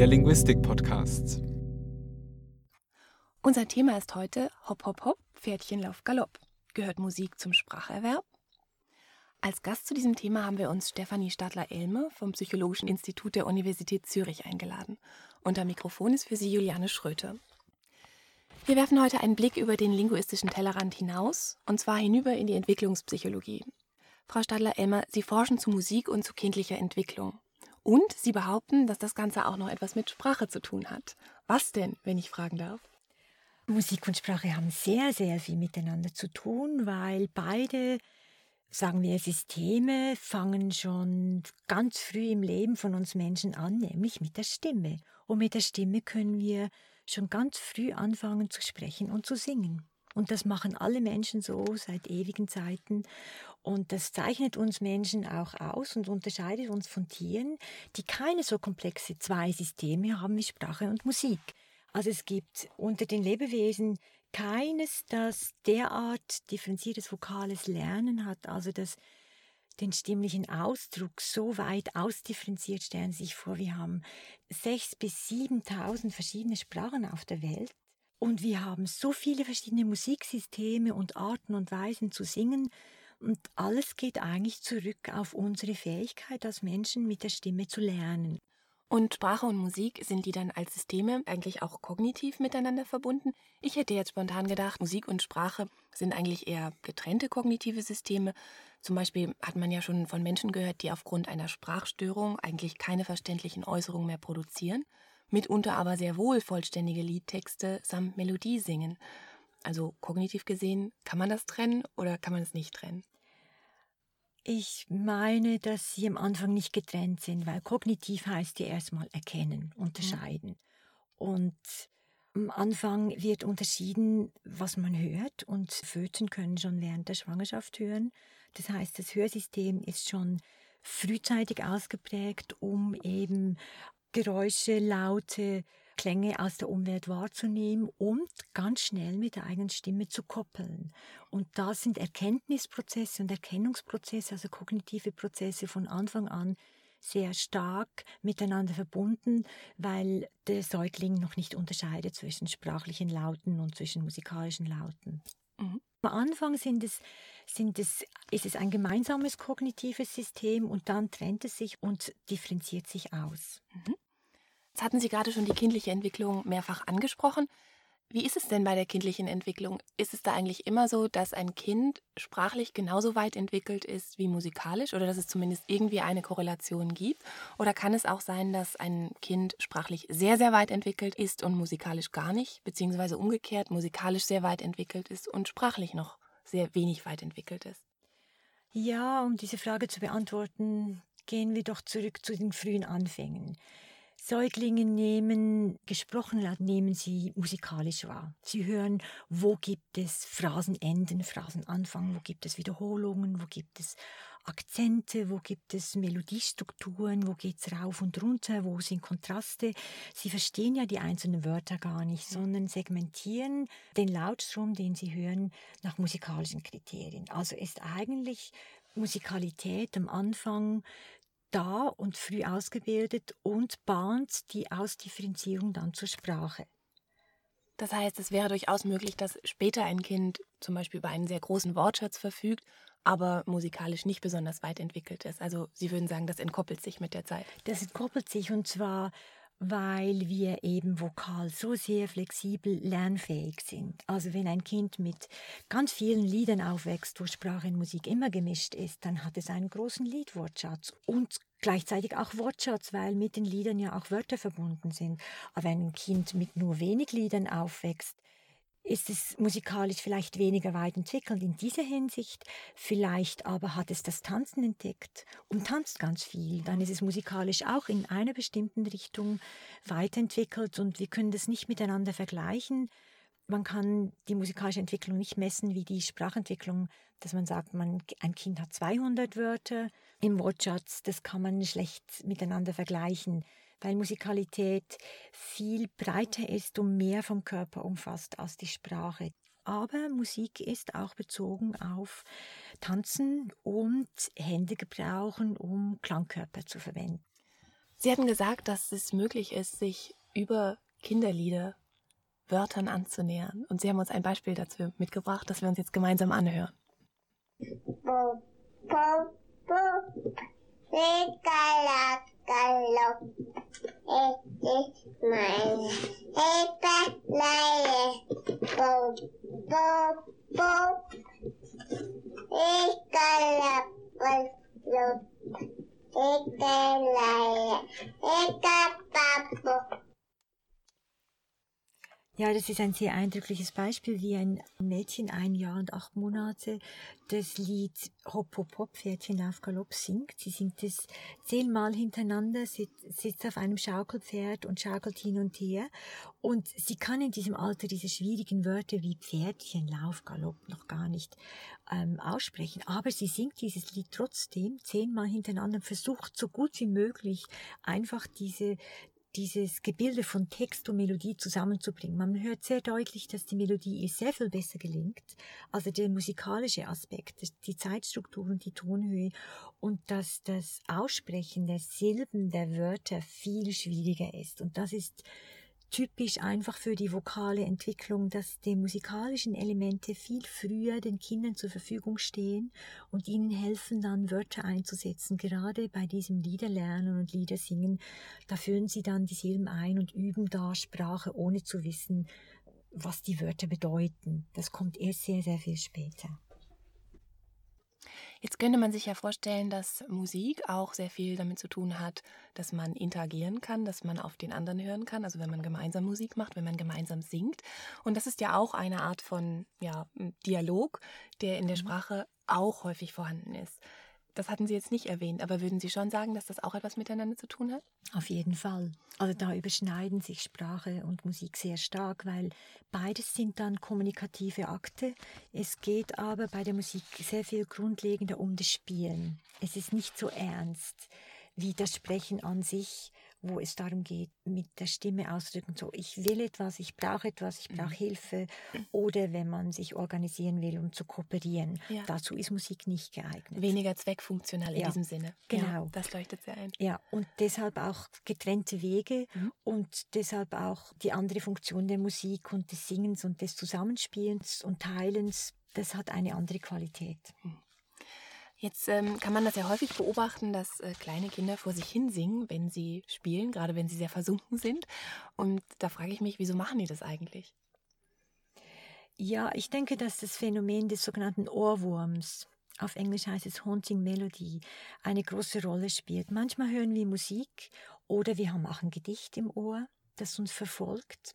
der Linguistik-Podcast. Unser Thema ist heute Hopp, Hopp, Hopp, Pferdchen, Lauf, Galopp. Gehört Musik zum Spracherwerb? Als Gast zu diesem Thema haben wir uns Stefanie Stadler-Elme vom Psychologischen Institut der Universität Zürich eingeladen. Unter Mikrofon ist für sie Juliane Schröter. Wir werfen heute einen Blick über den linguistischen Tellerrand hinaus, und zwar hinüber in die Entwicklungspsychologie. Frau Stadler-Elmer, Sie forschen zu Musik und zu kindlicher Entwicklung. Und Sie behaupten, dass das Ganze auch noch etwas mit Sprache zu tun hat. Was denn, wenn ich fragen darf? Musik und Sprache haben sehr, sehr viel miteinander zu tun, weil beide, sagen wir, Systeme fangen schon ganz früh im Leben von uns Menschen an, nämlich mit der Stimme. Und mit der Stimme können wir schon ganz früh anfangen zu sprechen und zu singen. Und das machen alle Menschen so seit ewigen Zeiten. Und das zeichnet uns Menschen auch aus und unterscheidet uns von Tieren, die keine so komplexe zwei Systeme haben wie Sprache und Musik. Also es gibt unter den Lebewesen keines, das derart differenziertes vokales Lernen hat, also das den stimmlichen Ausdruck so weit ausdifferenziert, stellen Sie sich vor, wir haben sechs bis siebentausend verschiedene Sprachen auf der Welt und wir haben so viele verschiedene Musiksysteme und Arten und Weisen zu singen. Und alles geht eigentlich zurück auf unsere Fähigkeit als Menschen mit der Stimme zu lernen. Und Sprache und Musik, sind die dann als Systeme eigentlich auch kognitiv miteinander verbunden? Ich hätte jetzt spontan gedacht, Musik und Sprache sind eigentlich eher getrennte kognitive Systeme. Zum Beispiel hat man ja schon von Menschen gehört, die aufgrund einer Sprachstörung eigentlich keine verständlichen Äußerungen mehr produzieren mitunter aber sehr wohl vollständige Liedtexte samt Melodie singen. Also kognitiv gesehen, kann man das trennen oder kann man es nicht trennen? Ich meine, dass sie am Anfang nicht getrennt sind, weil kognitiv heißt ja erstmal erkennen, unterscheiden. Mhm. Und am Anfang wird unterschieden, was man hört und Föten können schon während der Schwangerschaft hören. Das heißt, das Hörsystem ist schon frühzeitig ausgeprägt, um eben Geräusche, Laute, Klänge aus der Umwelt wahrzunehmen und ganz schnell mit der eigenen Stimme zu koppeln. Und da sind Erkenntnisprozesse und Erkennungsprozesse, also kognitive Prozesse von Anfang an sehr stark miteinander verbunden, weil der Säugling noch nicht unterscheidet zwischen sprachlichen Lauten und zwischen musikalischen Lauten. Mhm. Am Anfang sind es, sind es, ist es ein gemeinsames kognitives System und dann trennt es sich und differenziert sich aus. Mhm. Jetzt hatten Sie gerade schon die kindliche Entwicklung mehrfach angesprochen. Wie ist es denn bei der kindlichen Entwicklung? Ist es da eigentlich immer so, dass ein Kind sprachlich genauso weit entwickelt ist wie musikalisch oder dass es zumindest irgendwie eine Korrelation gibt? Oder kann es auch sein, dass ein Kind sprachlich sehr, sehr weit entwickelt ist und musikalisch gar nicht, beziehungsweise umgekehrt musikalisch sehr weit entwickelt ist und sprachlich noch sehr wenig weit entwickelt ist? Ja, um diese Frage zu beantworten, gehen wir doch zurück zu den frühen Anfängen. Säuglinge nehmen, gesprochen nehmen sie musikalisch wahr. Sie hören, wo gibt es Phrasenenden, Phrasenanfang, wo gibt es Wiederholungen, wo gibt es Akzente, wo gibt es Melodiestrukturen, wo geht es rauf und runter, wo sind Kontraste. Sie verstehen ja die einzelnen Wörter gar nicht, sondern segmentieren den Lautstrom, den sie hören, nach musikalischen Kriterien. Also ist eigentlich Musikalität am Anfang da und früh ausgebildet und bahnt die Ausdifferenzierung dann zur Sprache. Das heißt, es wäre durchaus möglich, dass später ein Kind zum Beispiel über einen sehr großen Wortschatz verfügt, aber musikalisch nicht besonders weit entwickelt ist. Also Sie würden sagen, das entkoppelt sich mit der Zeit. Das entkoppelt sich und zwar weil wir eben vokal so sehr flexibel lernfähig sind. Also wenn ein Kind mit ganz vielen Liedern aufwächst, wo Sprache und Musik immer gemischt ist, dann hat es einen großen Liedwortschatz und gleichzeitig auch Wortschatz, weil mit den Liedern ja auch Wörter verbunden sind. Aber wenn ein Kind mit nur wenig Liedern aufwächst, ist es musikalisch vielleicht weniger weit entwickelt in dieser Hinsicht, vielleicht aber hat es das Tanzen entdeckt und tanzt ganz viel, dann ist es musikalisch auch in einer bestimmten Richtung weiterentwickelt und wir können das nicht miteinander vergleichen. Man kann die musikalische Entwicklung nicht messen wie die Sprachentwicklung, dass man sagt, man, ein Kind hat 200 Wörter. Im Wortschatz, das kann man schlecht miteinander vergleichen weil Musikalität viel breiter ist und mehr vom Körper umfasst als die Sprache. Aber Musik ist auch bezogen auf Tanzen und Hände gebrauchen, um Klangkörper zu verwenden. Sie hatten gesagt, dass es möglich ist, sich über Kinderlieder Wörtern anzunähern. Und Sie haben uns ein Beispiel dazu mitgebracht, das wir uns jetzt gemeinsam anhören. Bo, bo, bo. Galopp. Es ist meine Hebeleie. Bo, bo, bo. Ich galopp und lob. Hebeleie. Ich galopp, ja, das ist ein sehr eindrückliches Beispiel, wie ein Mädchen, ein Jahr und acht Monate, das Lied Hop Hop Hop, Pferdchen auf Galopp singt. Sie singt es zehnmal hintereinander, sitzt auf einem Schaukelpferd und schaukelt hin und her. Und sie kann in diesem Alter diese schwierigen Wörter wie Pferdchen, Lauf, Galopp noch gar nicht ähm, aussprechen. Aber sie singt dieses Lied trotzdem zehnmal hintereinander und versucht so gut wie möglich einfach diese, dieses Gebilde von Text und Melodie zusammenzubringen. Man hört sehr deutlich, dass die Melodie ihr sehr viel besser gelingt, also der musikalische Aspekt, die Zeitstruktur und die Tonhöhe und dass das Aussprechen der Silben der Wörter viel schwieriger ist. Und das ist typisch einfach für die vokale Entwicklung, dass die musikalischen Elemente viel früher den Kindern zur Verfügung stehen und ihnen helfen dann Wörter einzusetzen. Gerade bei diesem Liederlernen und Liedersingen, da führen sie dann die Silben ein und üben da Sprache, ohne zu wissen, was die Wörter bedeuten. Das kommt erst sehr, sehr viel später. Jetzt könnte man sich ja vorstellen, dass Musik auch sehr viel damit zu tun hat, dass man interagieren kann, dass man auf den anderen hören kann, also wenn man gemeinsam Musik macht, wenn man gemeinsam singt. Und das ist ja auch eine Art von ja, Dialog, der in der mhm. Sprache auch häufig vorhanden ist. Das hatten Sie jetzt nicht erwähnt, aber würden Sie schon sagen, dass das auch etwas miteinander zu tun hat? Auf jeden Fall. Also da überschneiden sich Sprache und Musik sehr stark, weil beides sind dann kommunikative Akte. Es geht aber bei der Musik sehr viel grundlegender um das Spielen. Es ist nicht so ernst wie das Sprechen an sich, wo es darum geht, mit der Stimme auszudrücken, so ich will etwas, ich brauche etwas, ich brauche mhm. Hilfe oder wenn man sich organisieren will, um zu kooperieren. Ja. Dazu ist Musik nicht geeignet. Weniger zweckfunktional in ja. diesem Sinne. Genau. Ja, das leuchtet sehr ein. Ja, und deshalb auch getrennte Wege mhm. und deshalb auch die andere Funktion der Musik und des Singens und des Zusammenspielens und Teilens, das hat eine andere Qualität. Mhm. Jetzt ähm, kann man das ja häufig beobachten, dass äh, kleine Kinder vor sich hin singen, wenn sie spielen, gerade wenn sie sehr versunken sind. Und da frage ich mich, wieso machen die das eigentlich? Ja, ich denke, dass das Phänomen des sogenannten Ohrwurms, auf Englisch heißt es Haunting Melody, eine große Rolle spielt. Manchmal hören wir Musik oder wir haben auch ein Gedicht im Ohr, das uns verfolgt.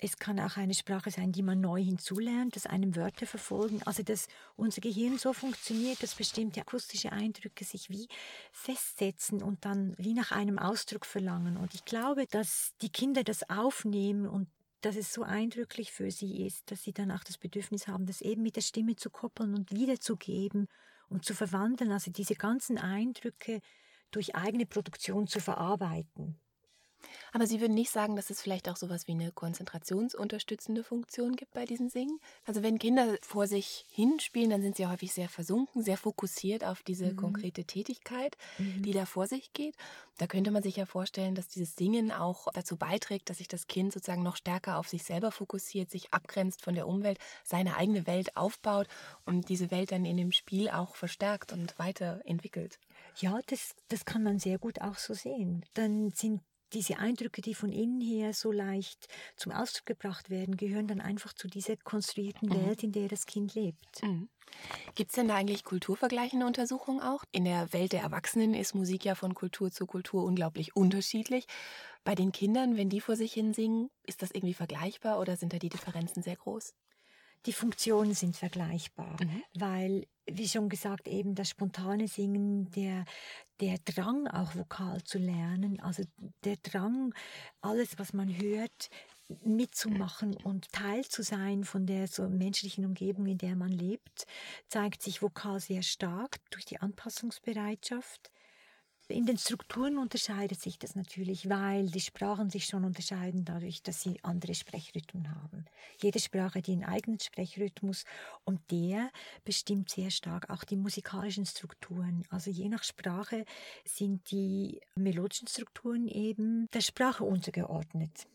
Es kann auch eine Sprache sein, die man neu hinzulernt, dass einem Wörter verfolgen. Also, dass unser Gehirn so funktioniert, dass bestimmte akustische Eindrücke sich wie festsetzen und dann wie nach einem Ausdruck verlangen. Und ich glaube, dass die Kinder das aufnehmen und dass es so eindrücklich für sie ist, dass sie dann auch das Bedürfnis haben, das eben mit der Stimme zu koppeln und wiederzugeben und zu verwandeln, also diese ganzen Eindrücke durch eigene Produktion zu verarbeiten. Aber Sie würden nicht sagen, dass es vielleicht auch sowas wie eine konzentrationsunterstützende Funktion gibt bei diesen Singen? Also wenn Kinder vor sich hinspielen, dann sind sie häufig sehr versunken, sehr fokussiert auf diese mhm. konkrete Tätigkeit, mhm. die da vor sich geht. Da könnte man sich ja vorstellen, dass dieses Singen auch dazu beiträgt, dass sich das Kind sozusagen noch stärker auf sich selber fokussiert, sich abgrenzt von der Umwelt, seine eigene Welt aufbaut und diese Welt dann in dem Spiel auch verstärkt und weiterentwickelt. Ja, das, das kann man sehr gut auch so sehen. Dann sind diese Eindrücke, die von innen her so leicht zum Ausdruck gebracht werden, gehören dann einfach zu dieser konstruierten mhm. Welt, in der das Kind lebt. Mhm. Gibt es denn da eigentlich kulturvergleichende Untersuchungen auch? In der Welt der Erwachsenen ist Musik ja von Kultur zu Kultur unglaublich unterschiedlich. Bei den Kindern, wenn die vor sich hin singen, ist das irgendwie vergleichbar oder sind da die Differenzen sehr groß? Die Funktionen sind vergleichbar, mhm. weil, wie schon gesagt, eben das spontane Singen, der, der Drang auch vokal zu lernen, also der Drang, alles, was man hört, mitzumachen und Teil zu sein von der so menschlichen Umgebung, in der man lebt, zeigt sich vokal sehr stark durch die Anpassungsbereitschaft. In den Strukturen unterscheidet sich das natürlich, weil die Sprachen sich schon unterscheiden dadurch, dass sie andere Sprechrhythmen haben. Jede Sprache hat ihren eigenen Sprechrhythmus und der bestimmt sehr stark auch die musikalischen Strukturen. Also je nach Sprache sind die melodischen Strukturen eben der Sprache untergeordnet.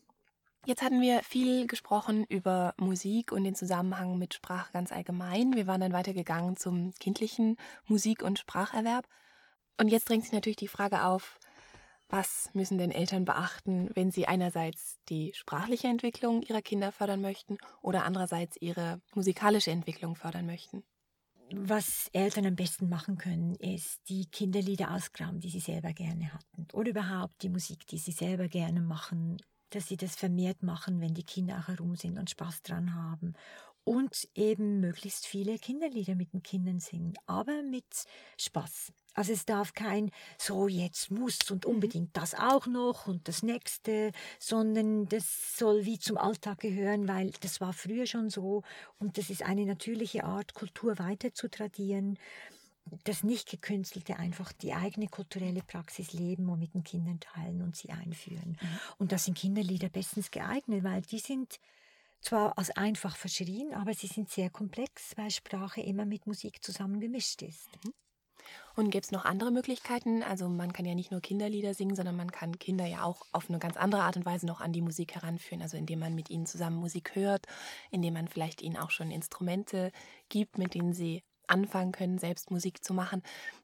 Jetzt hatten wir viel gesprochen über Musik und den Zusammenhang mit Sprache ganz allgemein. Wir waren dann weitergegangen zum kindlichen Musik- und Spracherwerb. Und jetzt drängt sich natürlich die Frage auf, was müssen denn Eltern beachten, wenn sie einerseits die sprachliche Entwicklung ihrer Kinder fördern möchten oder andererseits ihre musikalische Entwicklung fördern möchten? Was Eltern am besten machen können, ist die Kinderlieder ausgraben, die sie selber gerne hatten. Oder überhaupt die Musik, die sie selber gerne machen, dass sie das vermehrt machen, wenn die Kinder auch herum sind und Spaß dran haben und eben möglichst viele Kinderlieder mit den Kindern singen, aber mit Spaß. Also es darf kein so jetzt muss und mhm. unbedingt das auch noch und das nächste, sondern das soll wie zum Alltag gehören, weil das war früher schon so und das ist eine natürliche Art, Kultur weiter zu tradieren. Das nicht gekünstelte, einfach die eigene kulturelle Praxis leben und mit den Kindern teilen und sie einführen. Mhm. Und das sind Kinderlieder bestens geeignet, weil die sind zwar als einfach verschrien, aber sie sind sehr komplex, weil Sprache immer mit Musik zusammengemischt ist. Mhm. Und gibt es noch andere Möglichkeiten? Also man kann ja nicht nur Kinderlieder singen, sondern man kann Kinder ja auch auf eine ganz andere Art und Weise noch an die Musik heranführen. Also indem man mit ihnen zusammen Musik hört, indem man vielleicht ihnen auch schon Instrumente gibt, mit denen sie anfangen können, selbst Musik zu machen.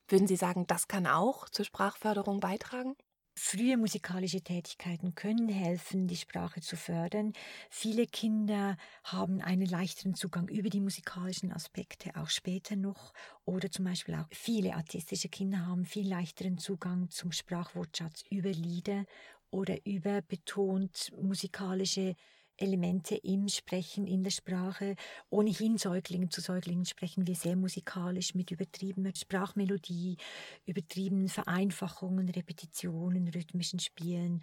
Würden Sie sagen, das kann auch zur Sprachförderung beitragen? Frühe musikalische Tätigkeiten können helfen, die Sprache zu fördern. Viele Kinder haben einen leichteren Zugang über die musikalischen Aspekte, auch später noch. Oder zum Beispiel auch viele autistische Kinder haben viel leichteren Zugang zum Sprachwortschatz über Lieder oder über betont musikalische Elemente im Sprechen, in der Sprache. Ohnehin Säuglingen zu Säuglingen sprechen wir sehr musikalisch mit übertriebener Sprachmelodie, übertriebenen Vereinfachungen, Repetitionen, rhythmischen Spielen.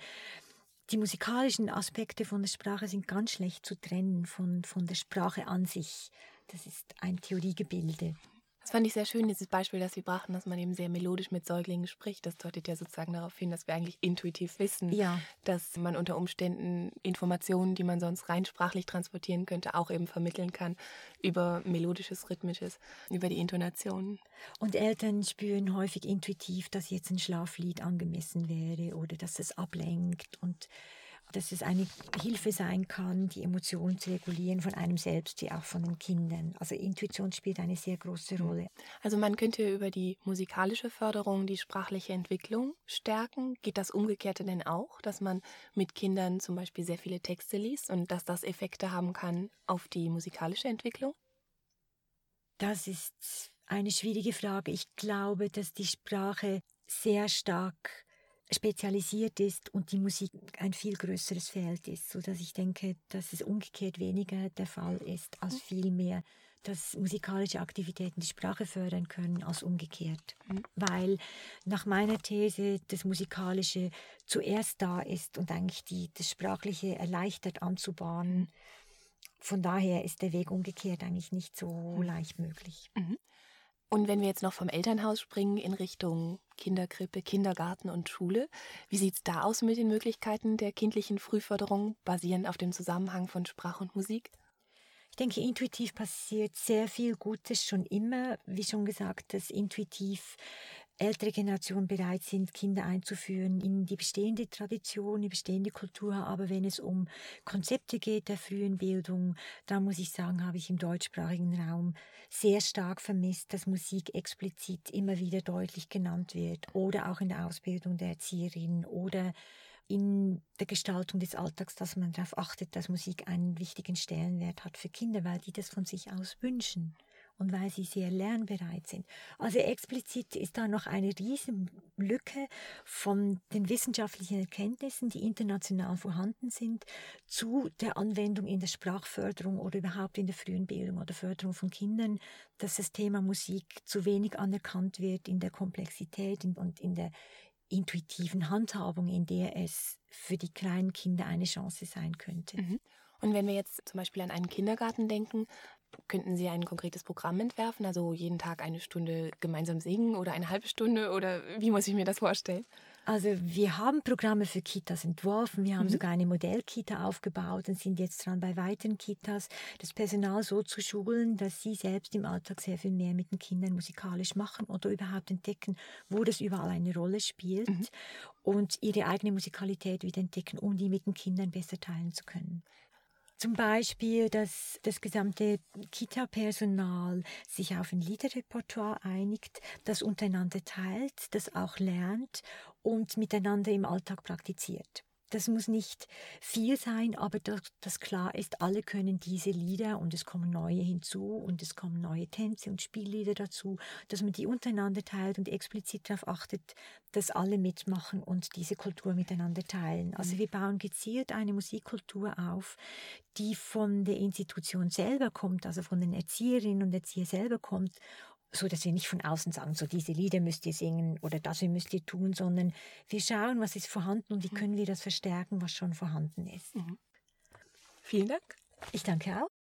Die musikalischen Aspekte von der Sprache sind ganz schlecht zu trennen von, von der Sprache an sich. Das ist ein Theoriegebilde. Das fand ich sehr schön, dieses Beispiel, das Sie brachten, dass man eben sehr melodisch mit Säuglingen spricht. Das deutet ja sozusagen darauf hin, dass wir eigentlich intuitiv wissen, ja. dass man unter Umständen Informationen, die man sonst rein sprachlich transportieren könnte, auch eben vermitteln kann über melodisches, rhythmisches, über die Intonationen. Und Eltern spüren häufig intuitiv, dass jetzt ein Schlaflied angemessen wäre oder dass es ablenkt und dass es eine Hilfe sein kann, die Emotionen zu regulieren von einem selbst wie auch von den Kindern. Also Intuition spielt eine sehr große mhm. Rolle. Also man könnte über die musikalische Förderung die sprachliche Entwicklung stärken. Geht das Umgekehrte denn auch, dass man mit Kindern zum Beispiel sehr viele Texte liest und dass das Effekte haben kann auf die musikalische Entwicklung? Das ist eine schwierige Frage. Ich glaube, dass die Sprache sehr stark spezialisiert ist und die Musik ein viel größeres Feld ist, so dass ich denke, dass es umgekehrt weniger der Fall ist, als mhm. vielmehr, dass musikalische Aktivitäten die Sprache fördern können, als umgekehrt. Mhm. Weil nach meiner These das Musikalische zuerst da ist und eigentlich die, das Sprachliche erleichtert anzubahnen. Von daher ist der Weg umgekehrt eigentlich nicht so mhm. leicht möglich. Mhm. Und wenn wir jetzt noch vom Elternhaus springen in Richtung Kinderkrippe, Kindergarten und Schule, wie sieht es da aus mit den Möglichkeiten der kindlichen Frühförderung basierend auf dem Zusammenhang von Sprache und Musik? Ich denke, intuitiv passiert sehr viel Gutes schon immer. Wie schon gesagt, das intuitiv ältere Generationen bereit sind, Kinder einzuführen in die bestehende Tradition, die bestehende Kultur. Aber wenn es um Konzepte geht der frühen Bildung, da muss ich sagen, habe ich im deutschsprachigen Raum sehr stark vermisst, dass Musik explizit immer wieder deutlich genannt wird oder auch in der Ausbildung der Erzieherin oder in der Gestaltung des Alltags, dass man darauf achtet, dass Musik einen wichtigen Stellenwert hat für Kinder, weil die das von sich aus wünschen und weil sie sehr lernbereit sind. Also explizit ist da noch eine riesen Lücke von den wissenschaftlichen Erkenntnissen, die international vorhanden sind, zu der Anwendung in der Sprachförderung oder überhaupt in der frühen Bildung oder Förderung von Kindern, dass das Thema Musik zu wenig anerkannt wird in der Komplexität und in der intuitiven Handhabung, in der es für die kleinen Kinder eine Chance sein könnte. Mhm. Und wenn wir jetzt zum Beispiel an einen Kindergarten denken, Könnten Sie ein konkretes Programm entwerfen, also jeden Tag eine Stunde gemeinsam singen oder eine halbe Stunde oder wie muss ich mir das vorstellen? Also wir haben Programme für Kitas entworfen, wir haben mhm. sogar eine Modellkita aufgebaut und sind jetzt dran, bei weiteren Kitas das Personal so zu schulen, dass sie selbst im Alltag sehr viel mehr mit den Kindern musikalisch machen oder überhaupt entdecken, wo das überall eine Rolle spielt mhm. und ihre eigene Musikalität wieder entdecken, um die mit den Kindern besser teilen zu können. Zum Beispiel, dass das gesamte Kita-Personal sich auf ein Liederrepertoire einigt, das untereinander teilt, das auch lernt und miteinander im Alltag praktiziert. Das muss nicht viel sein, aber dass, dass klar ist, alle können diese Lieder und es kommen neue hinzu und es kommen neue Tänze und Spiellieder dazu, dass man die untereinander teilt und explizit darauf achtet, dass alle mitmachen und diese Kultur miteinander teilen. Also mhm. wir bauen gezielt eine Musikkultur auf, die von der Institution selber kommt, also von den Erzieherinnen und Erzieher selber kommt so dass wir nicht von außen sagen, so diese Lieder müsst ihr singen oder das müsst ihr tun, sondern wir schauen, was ist vorhanden und wie mhm. können wir das verstärken, was schon vorhanden ist. Mhm. Vielen Dank. Ich danke auch.